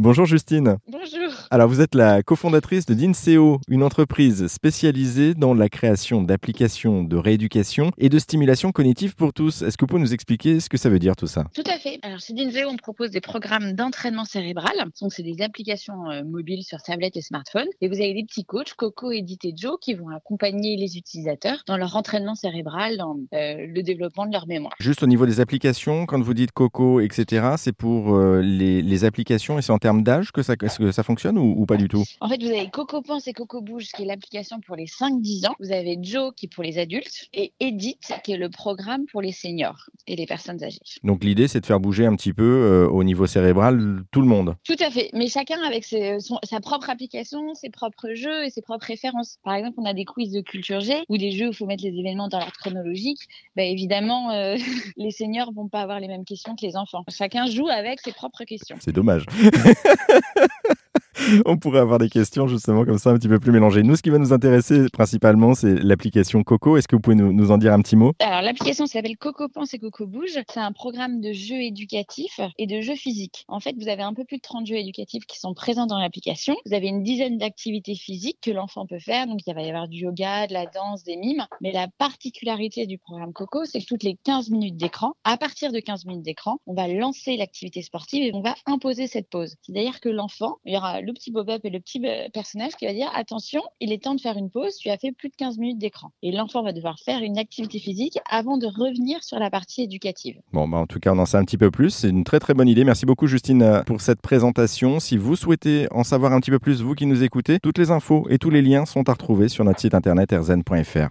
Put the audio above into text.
Bonjour Justine. Alors vous êtes la cofondatrice de Dinseo, une entreprise spécialisée dans la création d'applications de rééducation et de stimulation cognitive pour tous. Est-ce que vous pouvez nous expliquer ce que ça veut dire tout ça? Tout à fait. Alors chez Dinseo, on propose des programmes d'entraînement cérébral. Donc c'est des applications euh, mobiles sur tablette et smartphone. Et vous avez des petits coachs, Coco, Edith et Joe, qui vont accompagner les utilisateurs dans leur entraînement cérébral, dans euh, le développement de leur mémoire. Juste au niveau des applications, quand vous dites Coco, etc., c'est pour euh, les, les, applications et c'est en termes d'âge que ça, que ça fonctionne ou, ou, pas du tout? En fait, vous avez Coco Pense et Coco Bouge, qui est l'application pour les 5-10 ans. Vous avez Joe, qui est pour les adultes, et Edith, qui est le programme pour les seniors et les personnes âgées. Donc l'idée, c'est de faire bouger un petit peu euh, au niveau cérébral tout le monde. Tout à fait, mais chacun avec ses, son, sa propre application, ses propres jeux et ses propres références. Par exemple, on a des quiz de culture G ou des jeux où il faut mettre les événements dans l'ordre chronologique. Ben, évidemment, euh, les seniors vont pas avoir les mêmes questions que les enfants. Chacun joue avec ses propres questions. C'est dommage. on pourrait avoir des questions justement comme ça un petit peu plus mélangées. Nous, ce qui va nous intéresser principalement, c'est l'application Coco. Est-ce que vous pouvez nous, en dire un petit mot? Alors, l'application s'appelle Coco Pense et Coco Bouge. C'est un programme de jeux éducatifs et de jeux physiques. En fait, vous avez un peu plus de 30 jeux éducatifs qui sont présents dans l'application. Vous avez une dizaine d'activités physiques que l'enfant peut faire. Donc, il va y avoir du yoga, de la danse, des mimes. Mais la particularité du programme Coco, c'est que toutes les 15 minutes d'écran, à partir de 15 minutes d'écran, on va lancer l'activité sportive et on va imposer cette pause. C'est-à-dire que l'enfant, il y aura le petit pop-up et le petit personnage qui va dire attention, il est temps de faire une pause, tu as fait plus de 15 minutes d'écran. Et l'enfant va devoir faire une activité physique avant de revenir sur la partie éducative. Bon, bah en tout cas, on en sait un petit peu plus. C'est une très très bonne idée. Merci beaucoup Justine pour cette présentation. Si vous souhaitez en savoir un petit peu plus, vous qui nous écoutez, toutes les infos et tous les liens sont à retrouver sur notre site internet rzn.fr.